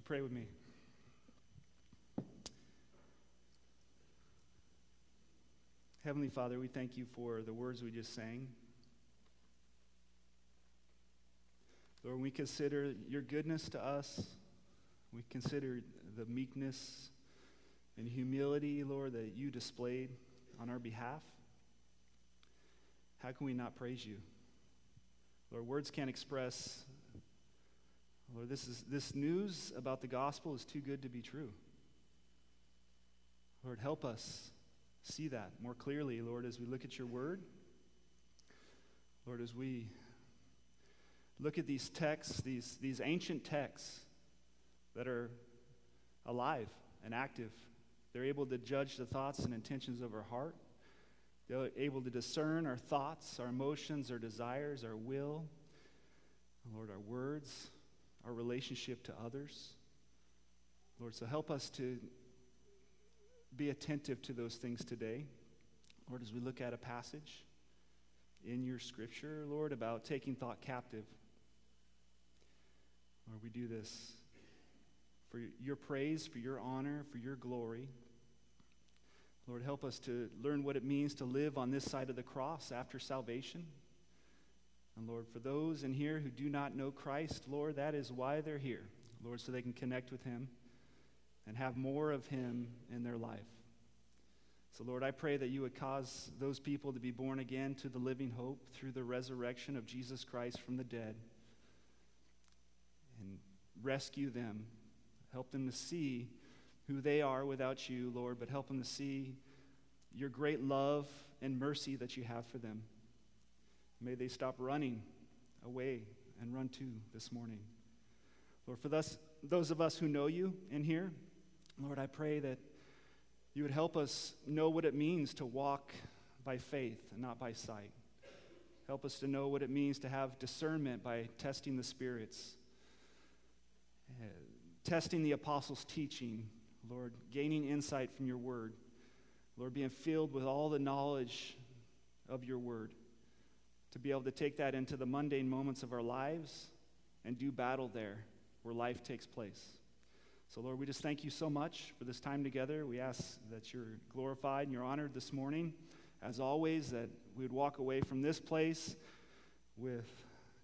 you pray with me? Heavenly Father, we thank you for the words we just sang. Lord, we consider your goodness to us. We consider the meekness and humility, Lord, that you displayed on our behalf. How can we not praise you? Lord, words can't express. Lord, this, is, this news about the gospel is too good to be true. Lord, help us see that more clearly, Lord, as we look at your word. Lord, as we look at these texts, these, these ancient texts that are alive and active, they're able to judge the thoughts and intentions of our heart. They're able to discern our thoughts, our emotions, our desires, our will, Lord, our words, our relationship to others. Lord, so help us to be attentive to those things today. Lord, as we look at a passage in your scripture, Lord, about taking thought captive. Lord, we do this for your praise, for your honor, for your glory. Lord, help us to learn what it means to live on this side of the cross after salvation. And Lord, for those in here who do not know Christ, Lord, that is why they're here. Lord, so they can connect with Him and have more of Him in their life. So, Lord, I pray that you would cause those people to be born again to the living hope through the resurrection of Jesus Christ from the dead and rescue them. Help them to see who they are without you, Lord, but help them to see your great love and mercy that you have for them. May they stop running away and run to this morning. Lord, for thus, those of us who know you in here, Lord, I pray that you would help us know what it means to walk by faith and not by sight. Help us to know what it means to have discernment by testing the spirits, uh, testing the apostles' teaching, Lord, gaining insight from your word. Lord, being filled with all the knowledge of your word, to be able to take that into the mundane moments of our lives and do battle there where life takes place. So, Lord, we just thank you so much for this time together. We ask that you're glorified and you're honored this morning. As always, that we would walk away from this place with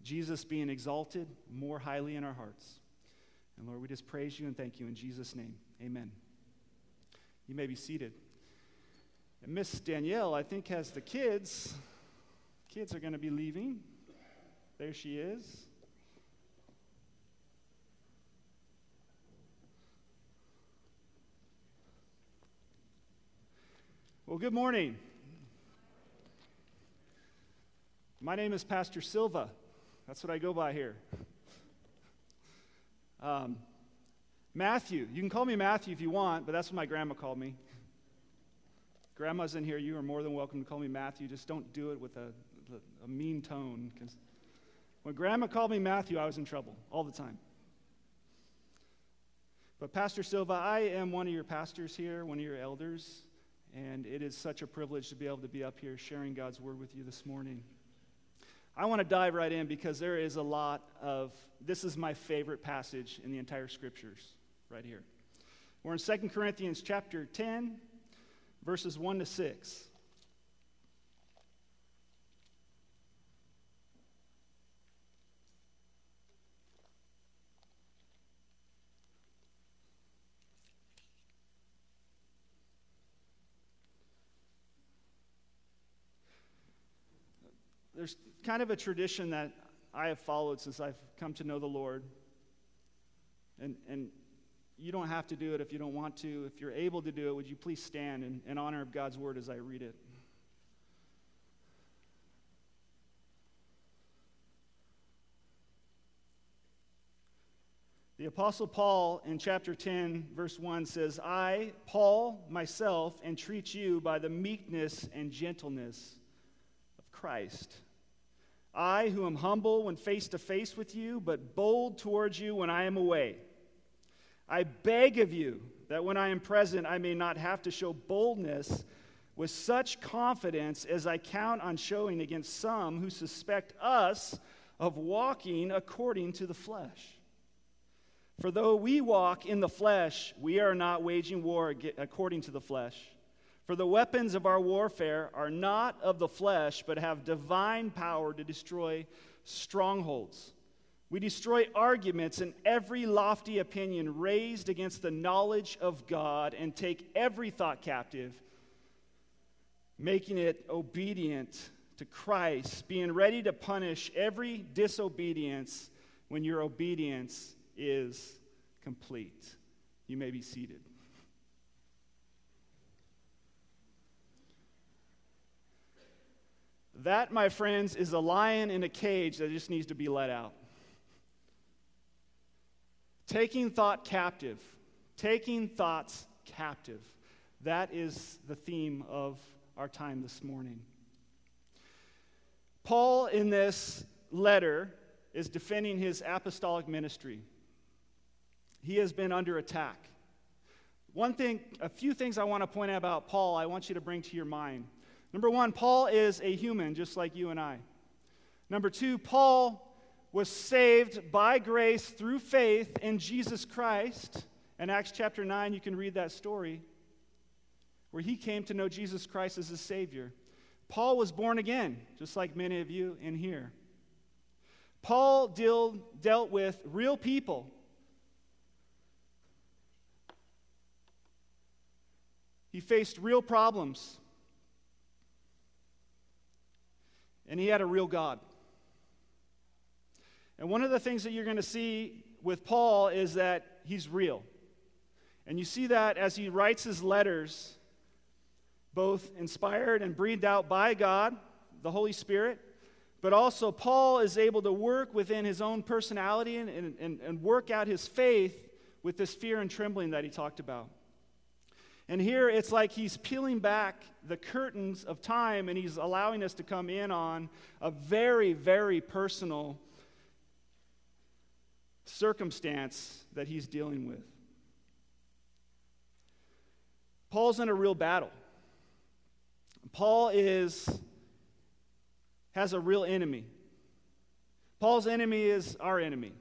Jesus being exalted more highly in our hearts. And Lord, we just praise you and thank you in Jesus' name. Amen. You may be seated. And Miss Danielle, I think, has the kids. Kids are going to be leaving. There she is. Well, good morning. My name is Pastor Silva. That's what I go by here. Um, Matthew. You can call me Matthew if you want, but that's what my grandma called me. Grandma's in here. You are more than welcome to call me Matthew. Just don't do it with a, a mean tone. Because when grandma called me Matthew, I was in trouble all the time. But Pastor Silva, I am one of your pastors here, one of your elders. And it is such a privilege to be able to be up here sharing God's word with you this morning. I want to dive right in because there is a lot of, this is my favorite passage in the entire scriptures right here. We're in 2 Corinthians chapter 10, verses 1 to 6. There's kind of a tradition that I have followed since I've come to know the Lord. And, and you don't have to do it if you don't want to. If you're able to do it, would you please stand in, in honor of God's word as I read it? The Apostle Paul in chapter 10, verse 1 says, I, Paul, myself, entreat you by the meekness and gentleness of Christ I, who am humble when face to face with you, but bold towards you when I am away. I beg of you that when I am present, I may not have to show boldness with such confidence as I count on showing against some who suspect us of walking according to the flesh. For though we walk in the flesh, we are not waging war according to the flesh. For the weapons of our warfare are not of the flesh, but have divine power to destroy strongholds. We destroy arguments and every lofty opinion raised against the knowledge of God and take every thought captive, making it obedient to Christ, being ready to punish every disobedience when your obedience is complete. You may be seated. That, my friends, is a lion in a cage that just needs to be let out. Taking thought captive. Taking thoughts captive. That is the theme of our time this morning. Paul, in this letter, is defending his apostolic ministry. He has been under attack. One thing, a few things I want to point out about Paul, I want you to bring to your mind. Number one, Paul is a human just like you and I. Number two, Paul was saved by grace through faith in Jesus Christ. In Acts chapter 9, you can read that story where he came to know Jesus Christ as his Savior. Paul was born again, just like many of you in here. Paul deal, dealt with real people. He faced real problems. And he had a real God. And one of the things that you're going to see with Paul is that he's real. And you see that as he writes his letters, both inspired and breathed out by God, the Holy Spirit, but also Paul is able to work within his own personality and, and, and work out his faith with this fear and trembling that he talked about. And here it's like he's peeling back the curtains of time and he's allowing us to come in on a very, very personal circumstance that he's dealing with. Paul's in a real battle. Paul is has a real enemy. Paul's enemy is our enemy.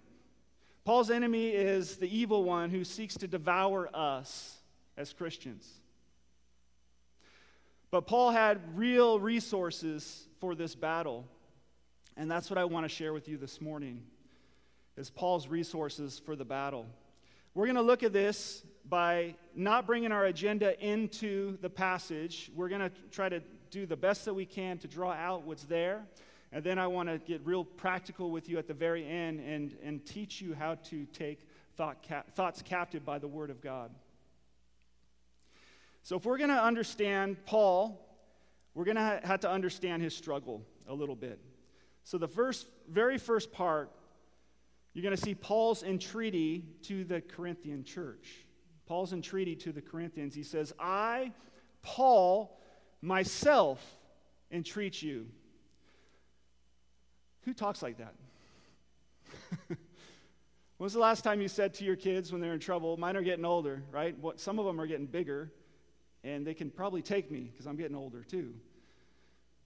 Paul's enemy is the evil one who seeks to devour us as Christians. But Paul had real resources for this battle. And that's what I want to share with you this morning is Paul's resources for the battle. We're going to look at this by not bringing our agenda into the passage. We're going to try to do the best that we can to draw out what's there. And then I want to get real practical with you at the very end and, and teach you how to take thought thoughts captive by the Word of God. So, if we're going to understand Paul, we're going to have to understand his struggle a little bit. So, the first, very first part you're going to see Paul's entreaty to the Corinthian church. Paul's entreaty to the Corinthians. He says, I, Paul, myself entreat you. Who talks like that? when was the last time you said to your kids when they're in trouble, mine are getting older, right? What, Some of them are getting bigger, and they can probably take me because I'm getting older too.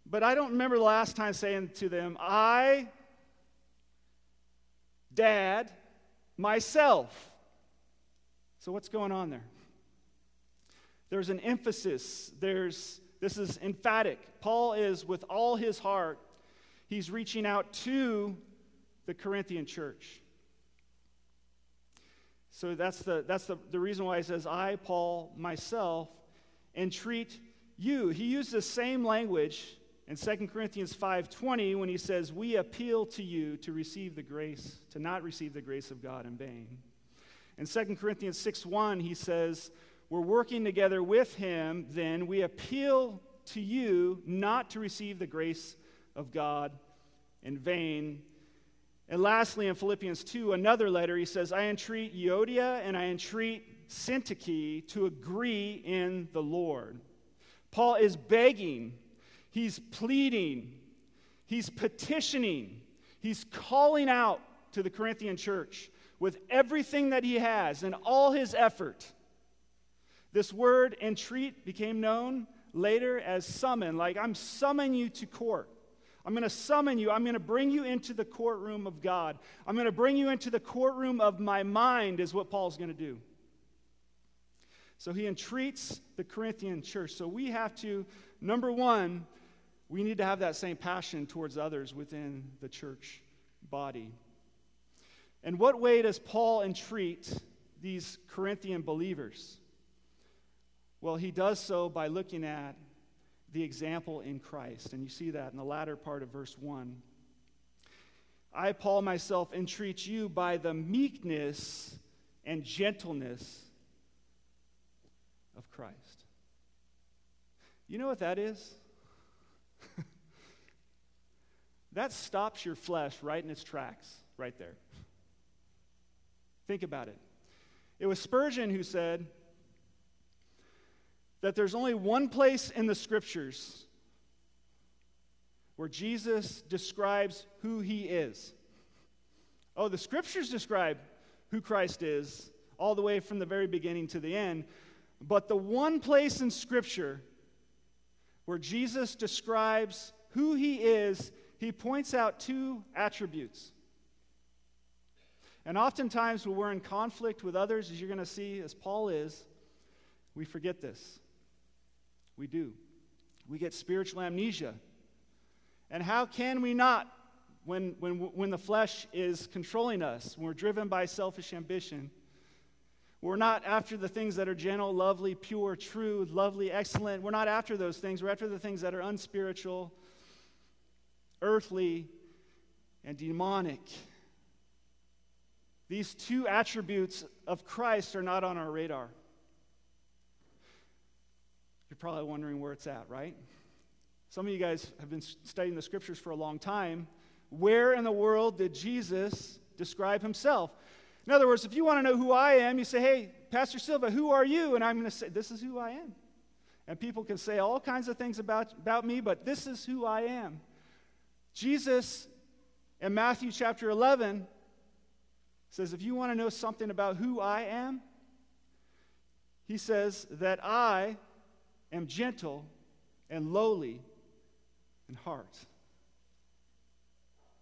But I don't remember the last time saying to them, I, dad, myself. So, what's going on there? There's an emphasis. There's, this is emphatic. Paul is, with all his heart, he's reaching out to the Corinthian church. So that's the, that's the, the reason why he says, I, Paul, myself, entreat you. He used the same language in 2 Corinthians 5:20 when he says, "We appeal to you to receive the grace, to not receive the grace of God in vain." In 2 Corinthians 6:1 he says, "We're working together with him, then we appeal to you not to receive the grace of God in vain." And lastly, in Philippians 2, another letter, he says, I entreat Euodia and I entreat Syntyche to agree in the Lord. Paul is begging He's pleading, he's petitioning, he's calling out to the Corinthian church with everything that he has and all his effort. This word entreat became known later as summon, like I'm summoning you to court. I'm going to summon you. I'm going to bring you into the courtroom of God. I'm going to bring you into the courtroom of my mind, is what Paul's going to do. So he entreats the Corinthian church. So we have to, number one, we need to have that same passion towards others within the church body. And what way does Paul entreat these Corinthian believers? Well, he does so by looking at the example in Christ. And you see that in the latter part of verse 1. I, Paul, myself, entreat you by the meekness and gentleness of Christ. You know what that is? that stops your flesh right in its tracks, right there. Think about it. It was Spurgeon who said that there's only one place in the scriptures where Jesus describes who he is. Oh, the scriptures describe who Christ is all the way from the very beginning to the end. But the one place in Scripture where Jesus describes who he is, he points out two attributes. And oftentimes, when we're in conflict with others, as you're going to see, as Paul is, we forget this. We do. We get spiritual amnesia. And how can we not when, when, when the flesh is controlling us, when we're driven by selfish ambition? We're not after the things that are gentle, lovely, pure, true, lovely, excellent. We're not after those things. We're after the things that are unspiritual, earthly, and demonic. These two attributes of Christ are not on our radar. You're probably wondering where it's at, right? Some of you guys have been studying the scriptures for a long time. Where in the world did Jesus describe himself? In other words, if you want to know who I am, you say, hey, Pastor Silva, who are you? And I'm going to say, this is who I am. And people can say all kinds of things about, about me, but this is who I am. Jesus in Matthew chapter 11 says, if you want to know something about who I am, he says that I am gentle and lowly in heart.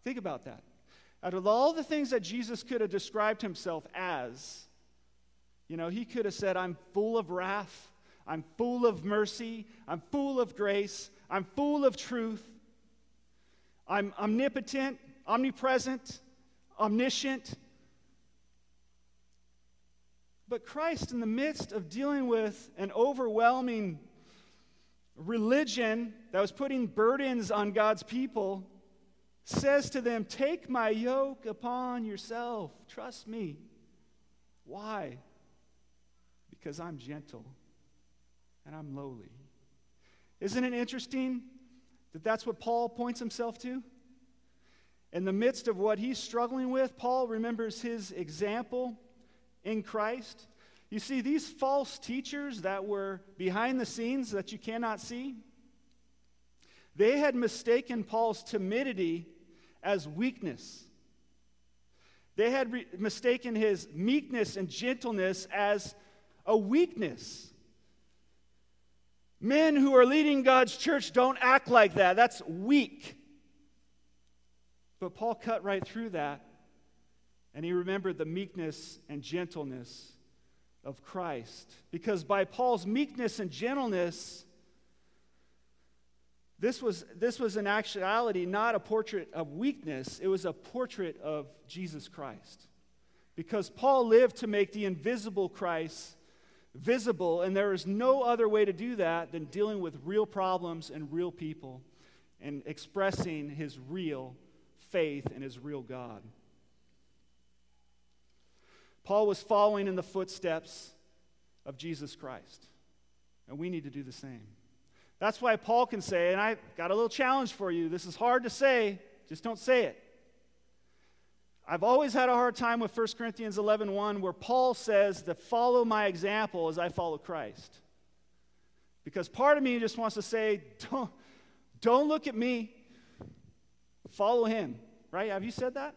Think about that. Out of all the things that Jesus could have described himself as, you know, he could have said, I'm full of wrath, I'm full of mercy, I'm full of grace, I'm full of truth, I'm omnipotent, omnipresent, omniscient. But Christ, in the midst of dealing with an overwhelming religion that was putting burdens on God's people, says to them, Take my yoke upon yourself. Trust me. Why? Because I'm gentle and I'm lowly. Isn't it interesting that that's what Paul points himself to? In the midst of what he's struggling with, Paul remembers his example in Christ. You see, these false teachers that were behind the scenes that you cannot see, they had mistaken Paul's timidity as weakness. They had re- mistaken his meekness and gentleness as a weakness. Men who are leading God's church don't act like that. That's weak. But Paul cut right through that, and he remembered the meekness and gentleness of Christ. Because by Paul's meekness and gentleness, this was, this was in actuality not a portrait of weakness, it was a portrait of Jesus Christ. Because Paul lived to make the invisible Christ visible, and there is no other way to do that than dealing with real problems and real people and expressing his real faith in his real God. Paul was following in the footsteps of Jesus Christ, and we need to do the same. That's why Paul can say, and I got a little challenge for you. This is hard to say, just don't say it. I've always had a hard time with 1 Corinthians 11 1, where Paul says to follow my example as I follow Christ. Because part of me just wants to say, don't, don't look at me, follow him. Right? Have you said that?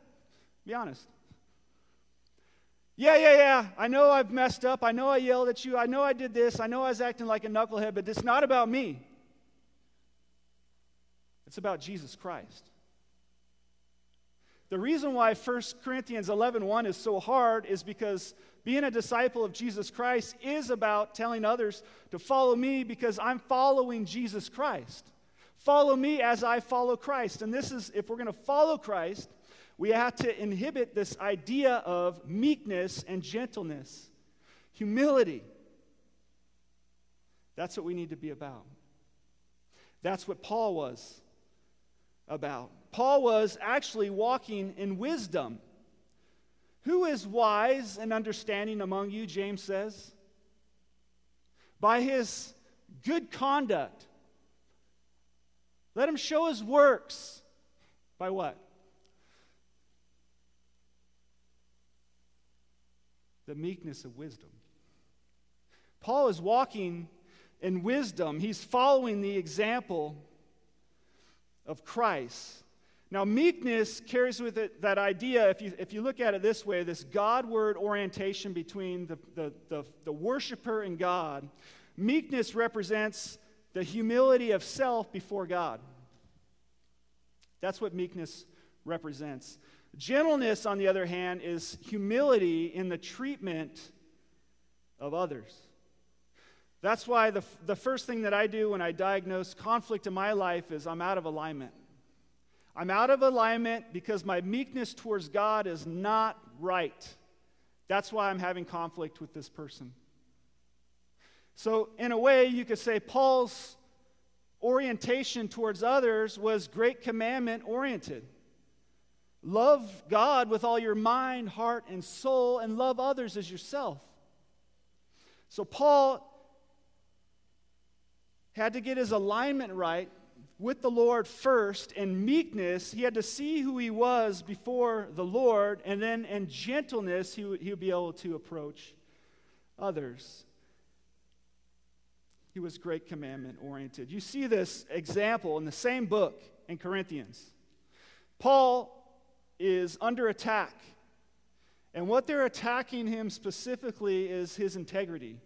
Be honest. Yeah, yeah, yeah. I know I've messed up. I know I yelled at you. I know I did this. I know I was acting like a knucklehead, but it's not about me. It's about Jesus Christ. The reason why 1 Corinthians 11 1 is so hard is because being a disciple of Jesus Christ is about telling others to follow me because I'm following Jesus Christ. Follow me as I follow Christ. And this is, if we're going to follow Christ, we have to inhibit this idea of meekness and gentleness, humility. That's what we need to be about. That's what Paul was about. Paul was actually walking in wisdom. Who is wise and understanding among you, James says? By his good conduct. Let him show his works. By what? The meekness of wisdom. Paul is walking in wisdom, he's following the example of Christ. Now, meekness carries with it that idea, if you, if you look at it this way, this Godward orientation between the, the, the, the worshiper and God. Meekness represents the humility of self before God. That's what meekness represents. Gentleness, on the other hand, is humility in the treatment of others. That's why the, the first thing that I do when I diagnose conflict in my life is I'm out of alignment. I'm out of alignment because my meekness towards God is not right. That's why I'm having conflict with this person. So, in a way, you could say Paul's orientation towards others was great commandment oriented. Love God with all your mind, heart, and soul, and love others as yourself. So, Paul had to get his alignment right with the Lord first in meekness. He had to see who he was before the Lord, and then in gentleness, he he would be able to approach others. He was great commandment oriented. You see this example in the same book in Corinthians. Paul is under attack. And what they're attacking him specifically is his integrity.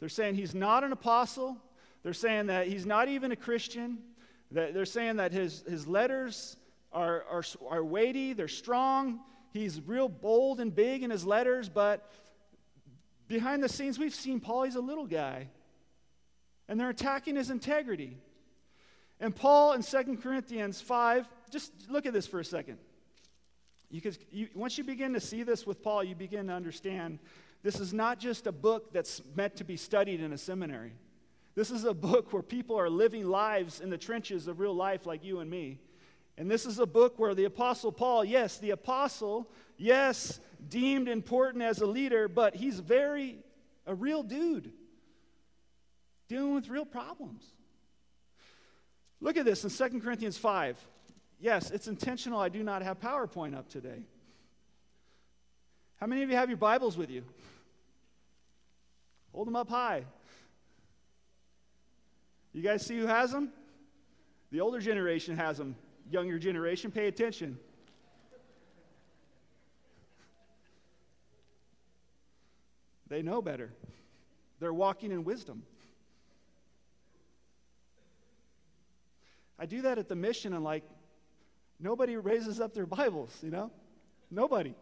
They're saying he's not an apostle, they're saying that he's not even a Christian. They're saying that his, his letters are, are, are weighty, they're strong. He's real bold and big in his letters, but behind the scenes, we've seen Paul, he's a little guy. And they're attacking his integrity. And Paul in 2 Corinthians 5, just look at this for a second. You could, you, once you begin to see this with Paul, you begin to understand this is not just a book that's meant to be studied in a seminary. This is a book where people are living lives in the trenches of real life like you and me. And this is a book where the Apostle Paul, yes, the Apostle, yes, deemed important as a leader, but he's very a real dude dealing with real problems. Look at this in 2 Corinthians 5. Yes, it's intentional. I do not have PowerPoint up today. How many of you have your Bibles with you? Hold them up high. You guys see who has them? The older generation has them. Younger generation, pay attention. They know better. They're walking in wisdom. I do that at the mission, and like, nobody raises up their Bibles, you know? Nobody.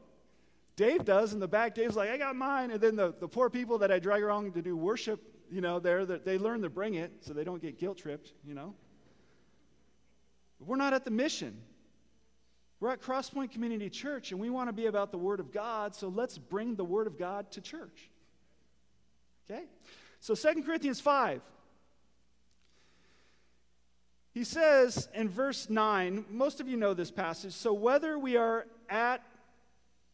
Dave does in the back. Dave's like, I got mine. And then the, the poor people that I drag around to do worship you know, there, they learn to bring it so they don't get guilt tripped, you know. But we're not at the mission. We're at Crosspoint Community Church, and we want to be about the Word of God, so let's bring the Word of God to church. Okay? So, Second Corinthians 5. He says in verse 9, most of you know this passage. So, whether we are at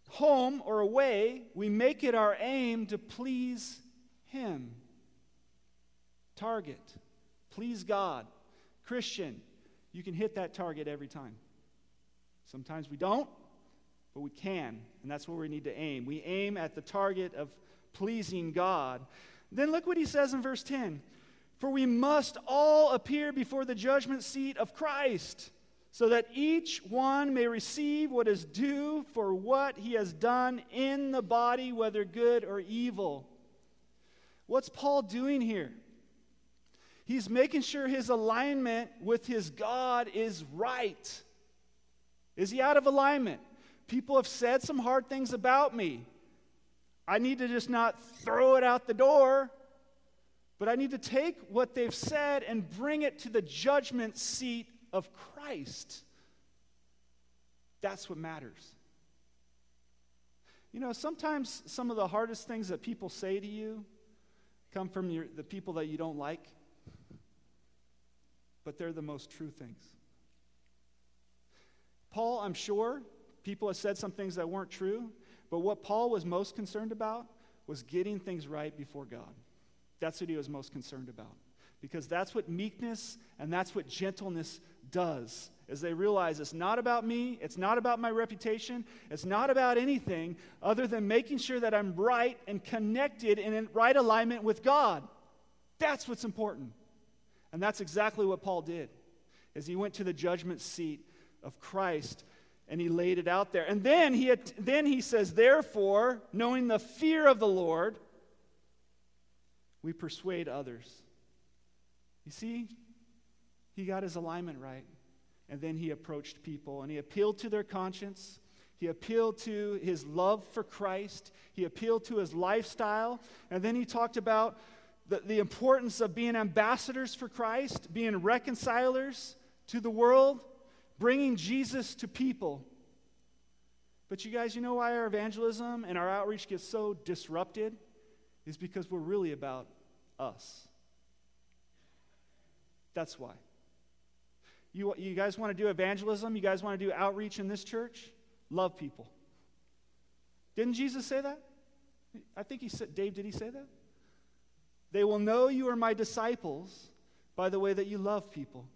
home or away, we make it our aim to please Him target. Please God. Christian, you can hit that target every time. Sometimes we don't, but we can, and that's where we need to aim. We aim at the target of pleasing God. Then look what he says in verse 10 For we must all appear before the judgment seat of Christ, so that each one may receive what is due for what he has done in the body, whether good or evil. What's Paul doing here? He's making sure his alignment with his God is right. Is he out of alignment? People have said some hard things about me. I need to just not throw it out the door, but I need to take what they've said and bring it to the judgment seat of Christ. That's what matters. You know, sometimes some of the hardest things that people say to you come from your, the people that you don't like, but they're the most true things. Paul, I'm sure, people have said some things that weren't true, but what Paul was most concerned about was getting things right before God. That's what he was most concerned about. Because that's what meekness and that's what gentleness does. As they realize it's not about me, it's not about my reputation, it's not about anything other than making sure that I'm right and connected and in right alignment with God. That's what's important. And that's exactly what Paul did as he went to the judgment seat of Christ and he laid it out there. And then he, had, then he says, Therefore, knowing the fear of the Lord, we persuade others. You see, he got his alignment right. And then he approached people and he appealed to their conscience. He appealed to his love for Christ. He appealed to his lifestyle. And then he talked about the, the importance of being ambassadors for Christ, being reconcilers to the world, bringing Jesus to people. But you guys, you know why our evangelism and our outreach gets so disrupted? Is because we're really about us. That's why. You, you guys want to do evangelism? You guys want to do outreach in this church? Love people. Didn't Jesus say that? I think he said, Dave, did he say that? They will know you are my disciples by the way that you love people.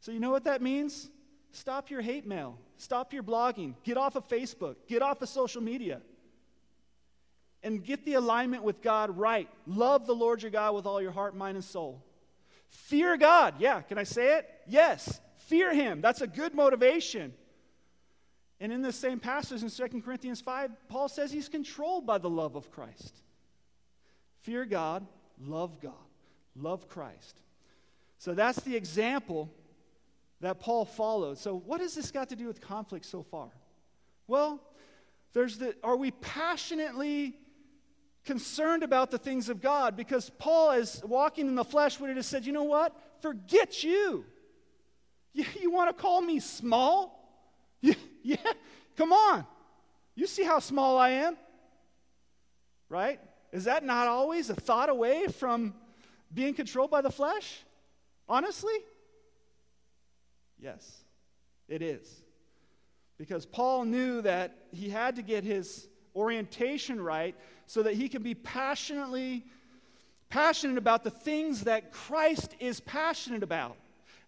So, you know what that means? Stop your hate mail. Stop your blogging. Get off of Facebook. Get off of social media. And get the alignment with God right. Love the Lord your God with all your heart, mind, and soul. Fear God. Yeah, can I say it? Yes. Fear Him. That's a good motivation. And in the same passage in 2 Corinthians 5, Paul says he's controlled by the love of Christ. Fear God, love God, love Christ. So that's the example that Paul followed. So, what has this got to do with conflict so far? Well, there's the are we passionately concerned about the things of God? Because Paul, as walking in the flesh, would have said, you know what? Forget you. You, you want to call me small? Yeah, yeah, come on. You see how small I am? Right? Is that not always a thought away from being controlled by the flesh? Honestly? Yes, it is. Because Paul knew that he had to get his orientation right so that he can be passionately passionate about the things that Christ is passionate about.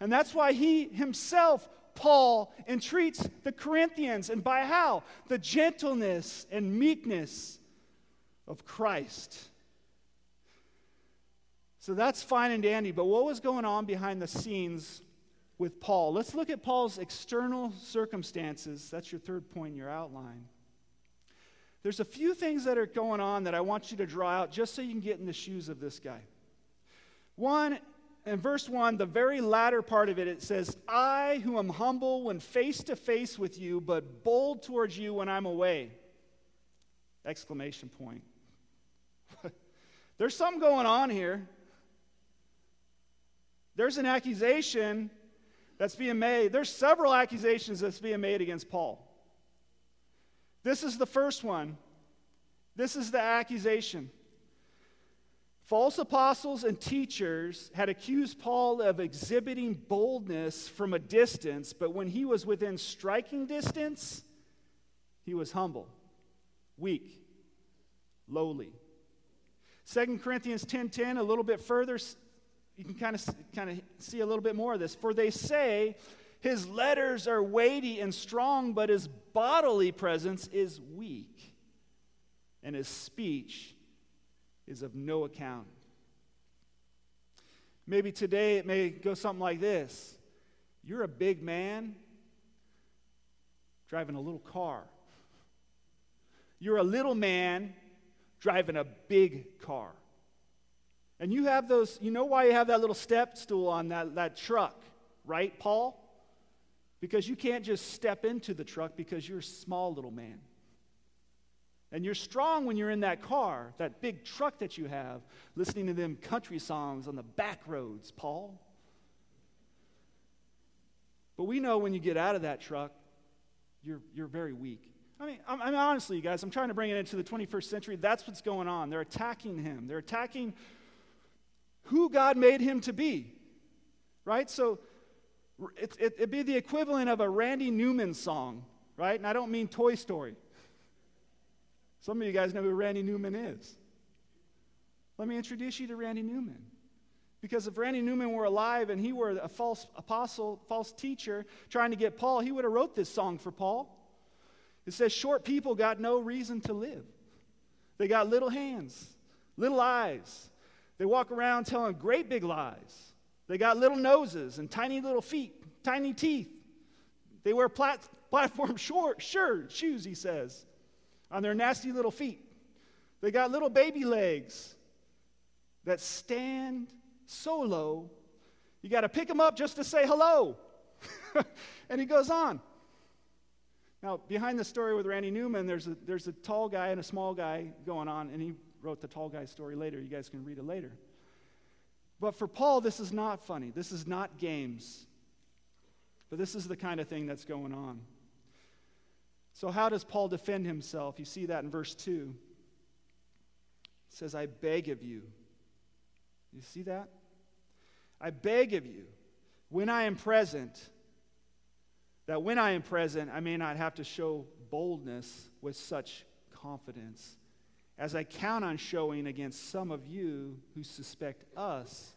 And that's why he himself Paul entreats the Corinthians and by how? The gentleness and meekness of Christ. So that's fine and dandy, but what was going on behind the scenes with Paul? Let's look at Paul's external circumstances. That's your third point in your outline. There's a few things that are going on that I want you to draw out just so you can get in the shoes of this guy. One, in verse 1, the very latter part of it, it says, I who am humble when face to face with you, but bold towards you when I'm away. Exclamation point. There's something going on here. There's an accusation that's being made. There's several accusations that's being made against Paul. This is the first one. This is the accusation. False apostles and teachers had accused Paul of exhibiting boldness from a distance, but when he was within striking distance, he was humble, weak, lowly. 2 Corinthians 10:10 a little bit further you can kind of kind of see a little bit more of this. For they say his letters are weighty and strong, but his bodily presence is weak, and his speech is of no account. Maybe today it may go something like this You're a big man driving a little car. You're a little man driving a big car. And you have those, you know why you have that little step stool on that, that truck, right, Paul? Because you can't just step into the truck because you're a small little man. And you're strong when you're in that car, that big truck that you have, listening to them country songs on the back roads, Paul. But we know when you get out of that truck, you're, you're very weak. I mean, I mean, honestly, you guys, I'm trying to bring it into the 21st century. That's what's going on. They're attacking him, they're attacking who God made him to be, right? So it, it, it'd be the equivalent of a Randy Newman song, right? And I don't mean Toy Story. Some of you guys know who Randy Newman is. Let me introduce you to Randy Newman. Because if Randy Newman were alive and he were a false apostle, false teacher trying to get Paul, he would have wrote this song for Paul. It says, Short people got no reason to live. They got little hands, little eyes. They walk around telling great big lies. They got little noses and tiny little feet, tiny teeth. They wear plat- platform short, sure, shoes, he says, on their nasty little feet. They got little baby legs that stand so low, you got to pick them up just to say hello. and he goes on. Now, behind the story with Randy Newman, there's a, there's a tall guy and a small guy going on, and he wrote the tall guy's story later. You guys can read it later. But for Paul, this is not funny. This is not games. But this is the kind of thing that's going on. So, how does Paul defend himself? You see that in verse 2. It says, I beg of you. You see that? I beg of you, when I am present, that when I am present, I may not have to show boldness with such confidence as I count on showing against some of you who suspect us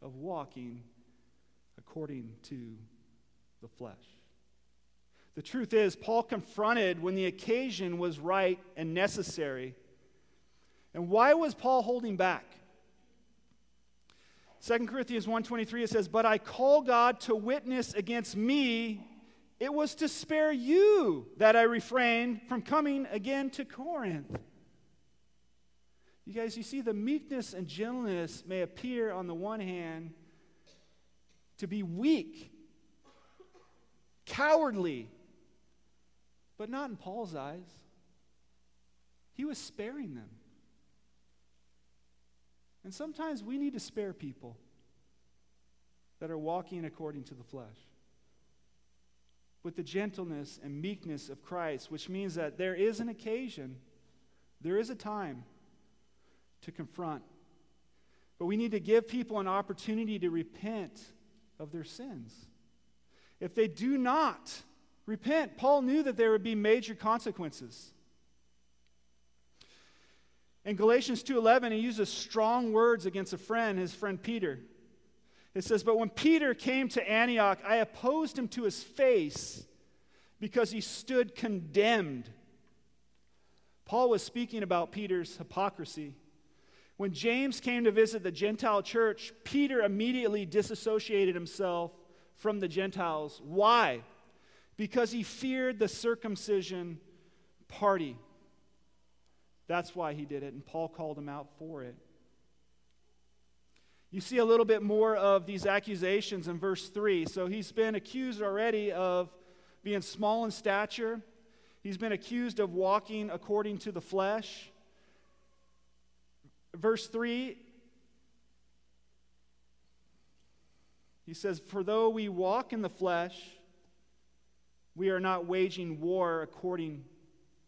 of walking according to the flesh. The truth is, Paul confronted when the occasion was right and necessary. And why was Paul holding back? 2 Corinthians 1:23 it says, "But I call God to witness against me, it was to spare you that I refrained from coming again to Corinth." You guys, you see, the meekness and gentleness may appear on the one hand to be weak, cowardly, but not in Paul's eyes. He was sparing them. And sometimes we need to spare people that are walking according to the flesh with the gentleness and meekness of Christ, which means that there is an occasion, there is a time to confront. But we need to give people an opportunity to repent of their sins. If they do not repent, Paul knew that there would be major consequences. In Galatians 2:11 he uses strong words against a friend, his friend Peter. It says, "But when Peter came to Antioch, I opposed him to his face because he stood condemned." Paul was speaking about Peter's hypocrisy. When James came to visit the Gentile church, Peter immediately disassociated himself from the Gentiles. Why? Because he feared the circumcision party. That's why he did it, and Paul called him out for it. You see a little bit more of these accusations in verse 3. So he's been accused already of being small in stature, he's been accused of walking according to the flesh verse 3, he says, For though we walk in the flesh, we are not waging war according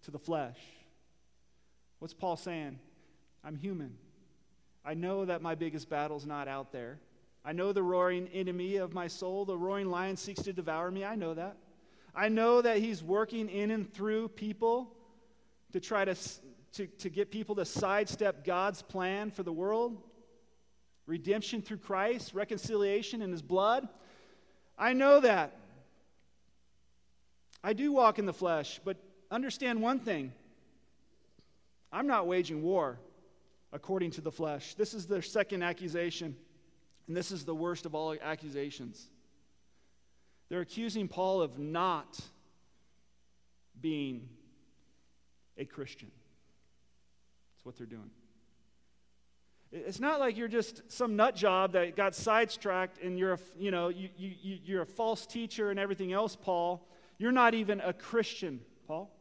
to the flesh. What's Paul saying? I'm human. I know that my biggest battle's not out there. I know the roaring enemy of my soul, the roaring lion seeks to devour me. I know that. I know that he's working in and through people to try to to, to get people to sidestep God's plan for the world redemption through Christ, reconciliation in His blood. I know that. I do walk in the flesh, but understand one thing I'm not waging war according to the flesh. This is their second accusation, and this is the worst of all accusations. They're accusing Paul of not being a Christian. That's what they're doing. It's not like you're just some nut job that got sidetracked and you're a, you know, you, you, you're a false teacher and everything else, Paul. You're not even a Christian, Paul.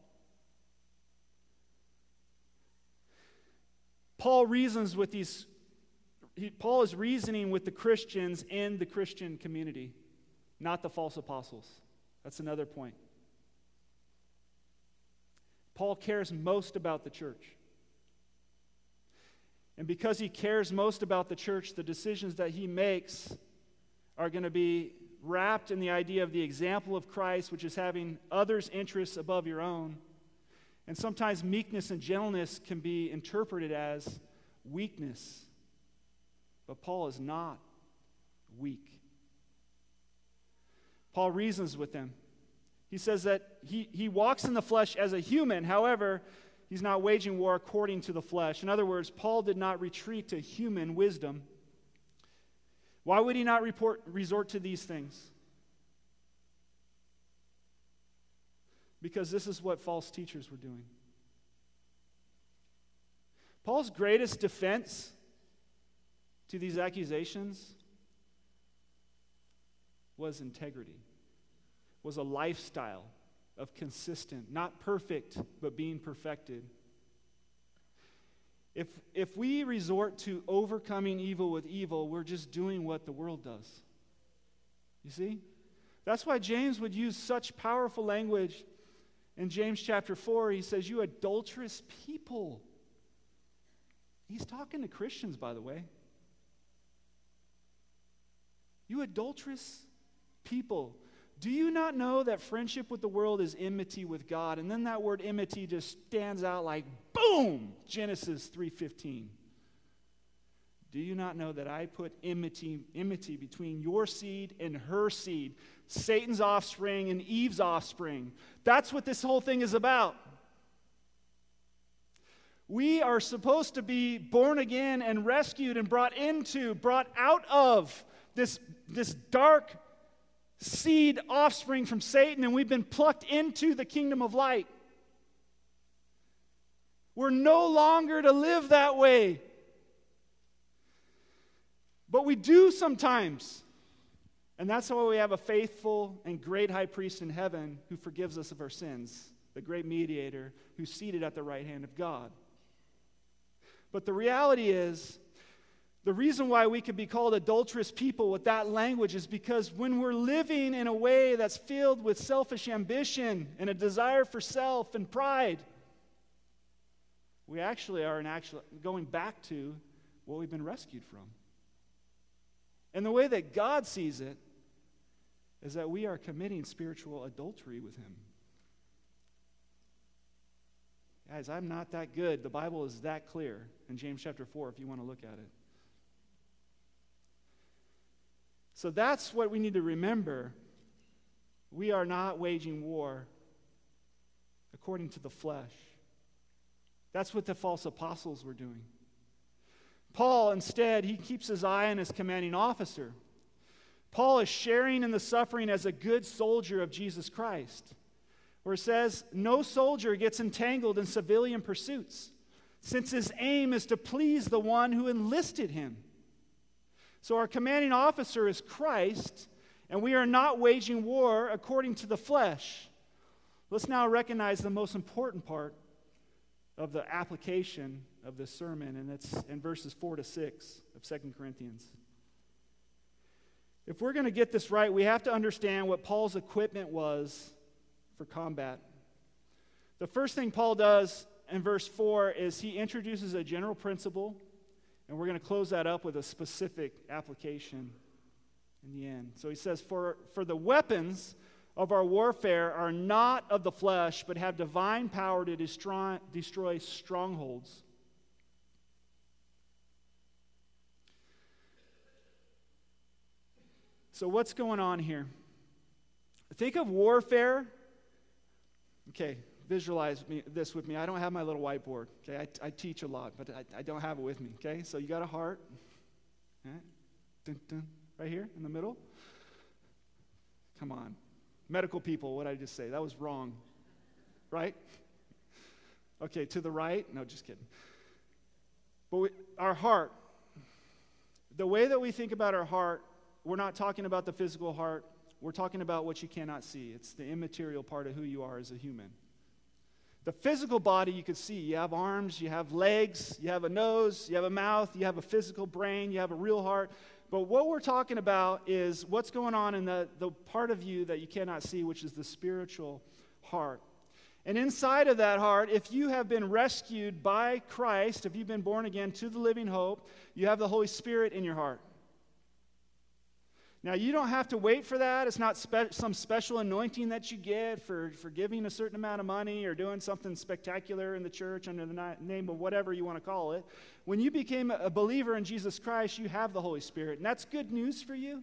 Paul reasons with these, he, Paul is reasoning with the Christians in the Christian community, not the false apostles. That's another point. Paul cares most about the church. And because he cares most about the church, the decisions that he makes are going to be wrapped in the idea of the example of Christ, which is having others' interests above your own. And sometimes meekness and gentleness can be interpreted as weakness. But Paul is not weak. Paul reasons with them. He says that he, he walks in the flesh as a human. However, He's not waging war according to the flesh. In other words, Paul did not retreat to human wisdom. Why would he not report, resort to these things? Because this is what false teachers were doing. Paul's greatest defense to these accusations was integrity, was a lifestyle of consistent, not perfect, but being perfected. If, if we resort to overcoming evil with evil, we're just doing what the world does. You see? That's why James would use such powerful language in James chapter 4. He says, You adulterous people. He's talking to Christians, by the way. You adulterous people. Do you not know that friendship with the world is enmity with God? And then that word enmity just stands out like boom, Genesis 3:15. Do you not know that I put enmity, enmity between your seed and her seed, Satan's offspring and Eve's offspring? That's what this whole thing is about. We are supposed to be born again and rescued and brought into, brought out of this, this dark seed offspring from Satan, and we've been plucked into the kingdom of light. We're no longer to live that way. But we do sometimes. And that's why we have a faithful and great high priest in heaven who forgives us of our sins, the great mediator who's seated at the right hand of God. But the reality is, the reason why we could be called adulterous people with that language is because when we're living in a way that's filled with selfish ambition and a desire for self and pride, we actually are actual, going back to what we've been rescued from. And the way that God sees it is that we are committing spiritual adultery with Him. Guys, I'm not that good. The Bible is that clear in James chapter 4 if you want to look at it. So that's what we need to remember. We are not waging war according to the flesh. That's what the false apostles were doing. Paul, instead, he keeps his eye on his commanding officer. Paul is sharing in the suffering as a good soldier of Jesus Christ, where it says, No soldier gets entangled in civilian pursuits, since his aim is to please the one who enlisted him. So our commanding officer is Christ, and we are not waging war according to the flesh. Let's now recognize the most important part of the application of this sermon, and it's in verses 4 to 6 of 2 Corinthians. If we're going to get this right, we have to understand what Paul's equipment was for combat. The first thing Paul does in verse 4 is he introduces a general principle and we're going to close that up with a specific application in the end. So he says, For, for the weapons of our warfare are not of the flesh, but have divine power to destroy, destroy strongholds. So, what's going on here? Think of warfare. Okay, visualize me, this with me. I don't have my little whiteboard. Okay, I, I teach a lot, but I, I, don't have it with me. Okay, so you got a heart, right? Dun, dun, right here in the middle. Come on, medical people. What did I just say? That was wrong, right? Okay, to the right. No, just kidding. But we, our heart, The way that we think about our heart, we're not talking about the physical heart, we're talking about what you cannot see. It's the immaterial part of who you are as a human. The physical body you can see. You have arms, you have legs, you have a nose, you have a mouth, you have a physical brain, you have a real heart. But what we're talking about is what's going on in the, the part of you that you cannot see, which is the spiritual heart. And inside of that heart, if you have been rescued by Christ, if you've been born again to the living hope, you have the Holy Spirit in your heart. Now, you don't have to wait for that. It's not spe- some special anointing that you get for, for giving a certain amount of money or doing something spectacular in the church under the name of whatever you want to call it. When you became a believer in Jesus Christ, you have the Holy Spirit. And that's good news for you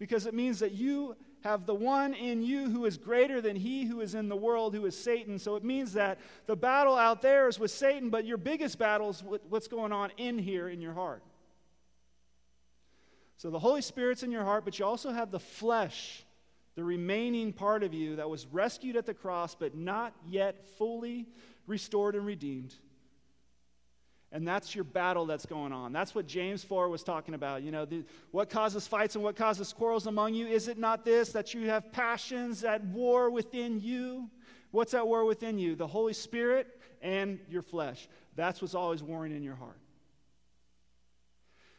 because it means that you have the one in you who is greater than he who is in the world, who is Satan. So it means that the battle out there is with Satan, but your biggest battle is what's going on in here in your heart. So the Holy Spirit's in your heart, but you also have the flesh, the remaining part of you that was rescued at the cross, but not yet fully restored and redeemed. And that's your battle that's going on. That's what James 4 was talking about. You know, the, what causes fights and what causes quarrels among you? Is it not this, that you have passions at war within you? What's at war within you? The Holy Spirit and your flesh. That's what's always warring in your heart.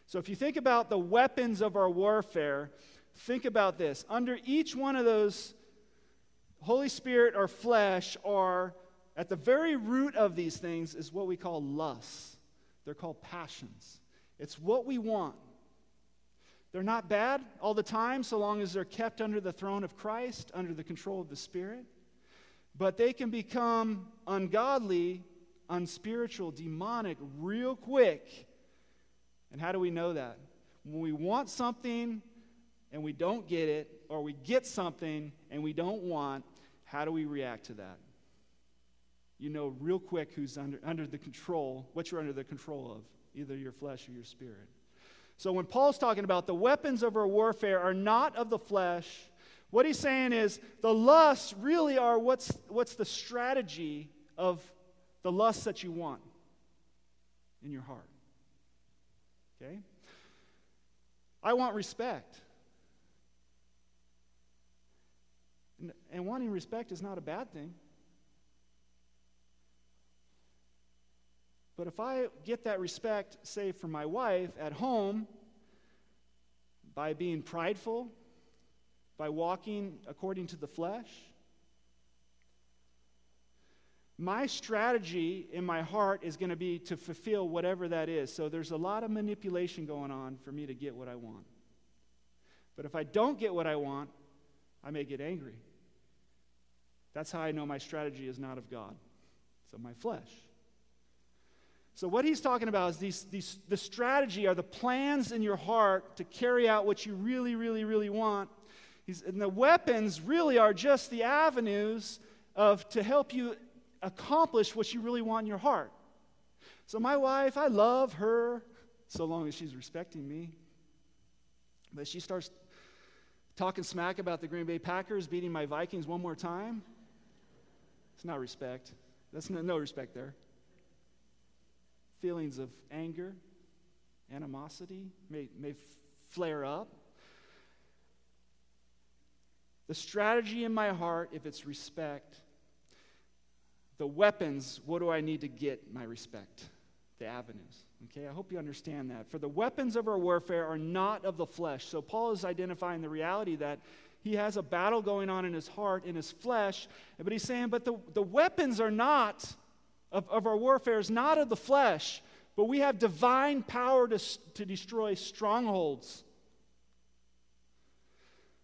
So if you think about the weapons of our warfare, think about this. Under each one of those, Holy Spirit or flesh are at the very root of these things is what we call lusts. They're called passions. It's what we want. They're not bad all the time so long as they're kept under the throne of Christ, under the control of the Spirit. But they can become ungodly, unspiritual, demonic real quick and how do we know that? When we want something and we don't get it, or we get something and we don't want, how do we react to that? You know real quick who's under, under the control, what you're under the control of, either your flesh or your spirit. So when Paul's talking about the weapons of our warfare are not of the flesh, what he's saying is the lusts really are what's, what's the strategy of the lusts that you want in your heart. Okay? I want respect. And, and wanting respect is not a bad thing. But if I get that respect, say, from my wife at home, by being prideful, by walking according to the flesh, my strategy in my heart is going to be to fulfill whatever that is. So there's a lot of manipulation going on for me to get what I want. But if I don't get what I want, I may get angry. That's how I know my strategy is not of God, it's of my flesh. So, what he's talking about is these, these, the strategy are the plans in your heart to carry out what you really, really, really want. He's, and the weapons really are just the avenues of to help you accomplish what you really want in your heart. So, my wife, I love her so long as she's respecting me. But she starts talking smack about the Green Bay Packers beating my Vikings one more time. It's not respect. That's no, no respect there. Feelings of anger, animosity may, may flare up. The strategy in my heart, if it's respect, the weapons, what do I need to get my respect? The avenues. Okay, I hope you understand that. For the weapons of our warfare are not of the flesh. So Paul is identifying the reality that he has a battle going on in his heart, in his flesh, but he's saying, but the, the weapons are not of, of our warfare is not of the flesh, but we have divine power to, to destroy strongholds.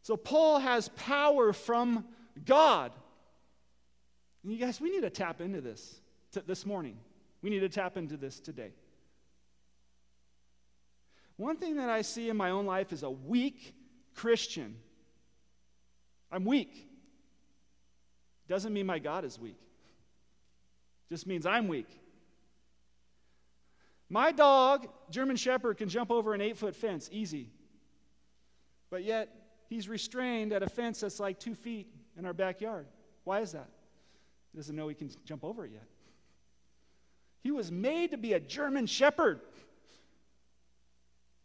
So Paul has power from God and you guys, we need to tap into this t- this morning. We need to tap into this today. One thing that I see in my own life is a weak Christian. I'm weak. Doesn't mean my God is weak. Just means I'm weak. My dog, German Shepherd, can jump over an eight foot fence easy. But yet, he's restrained at a fence that's like two feet in our backyard. Why is that? He doesn't know he can jump over it yet. He was made to be a German shepherd.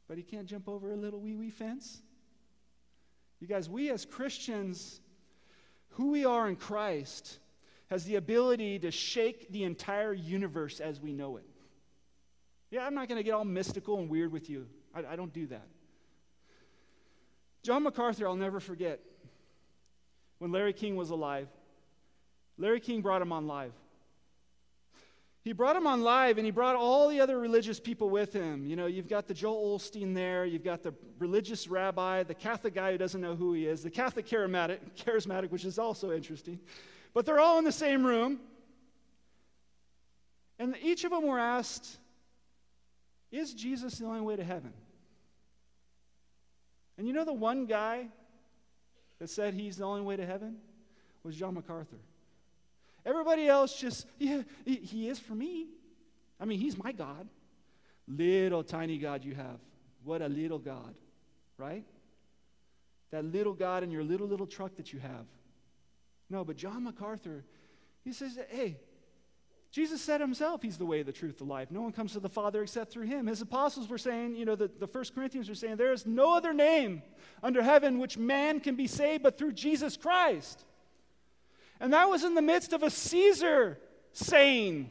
but he can't jump over a little wee wee fence. You guys, we as Christians, who we are in Christ, has the ability to shake the entire universe as we know it. Yeah, I'm not going to get all mystical and weird with you. I, I don't do that. John MacArthur, I'll never forget, when Larry King was alive, Larry King brought him on live. He brought him on live and he brought all the other religious people with him. You know, you've got the Joel Osteen there, you've got the religious rabbi, the Catholic guy who doesn't know who he is, the Catholic charismatic, charismatic which is also interesting. But they're all in the same room. And each of them were asked, Is Jesus the only way to heaven? And you know the one guy that said he's the only way to heaven was John MacArthur. Everybody else just, yeah, he, is for me. I mean, he's my God. Little tiny God you have. What a little God, right? That little God in your little, little truck that you have. No, but John MacArthur, he says, hey, Jesus said himself, He's the way, the truth, the life. No one comes to the Father except through Him. His apostles were saying, you know, the, the First Corinthians were saying, there is no other name under heaven which man can be saved but through Jesus Christ. And that was in the midst of a Caesar saying,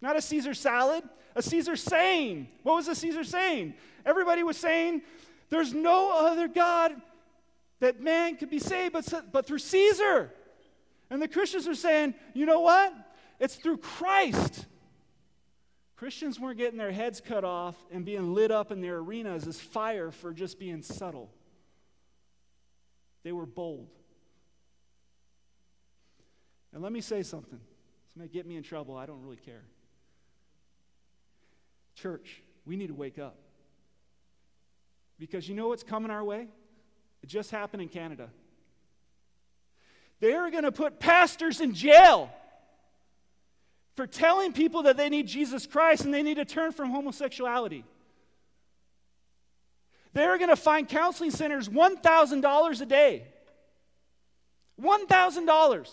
not a Caesar salad, a Caesar saying. What was the Caesar saying? Everybody was saying, there's no other God that man could be saved but, but through Caesar. And the Christians were saying, you know what? It's through Christ. Christians weren't getting their heads cut off and being lit up in their arenas as fire for just being subtle. They were bold. And let me say something. This may get me in trouble. I don't really care. Church, we need to wake up. Because you know what's coming our way? It just happened in Canada. They're going to put pastors in jail for telling people that they need Jesus Christ and they need to turn from homosexuality. They're going to find counseling centers $1,000 a day. $1,000.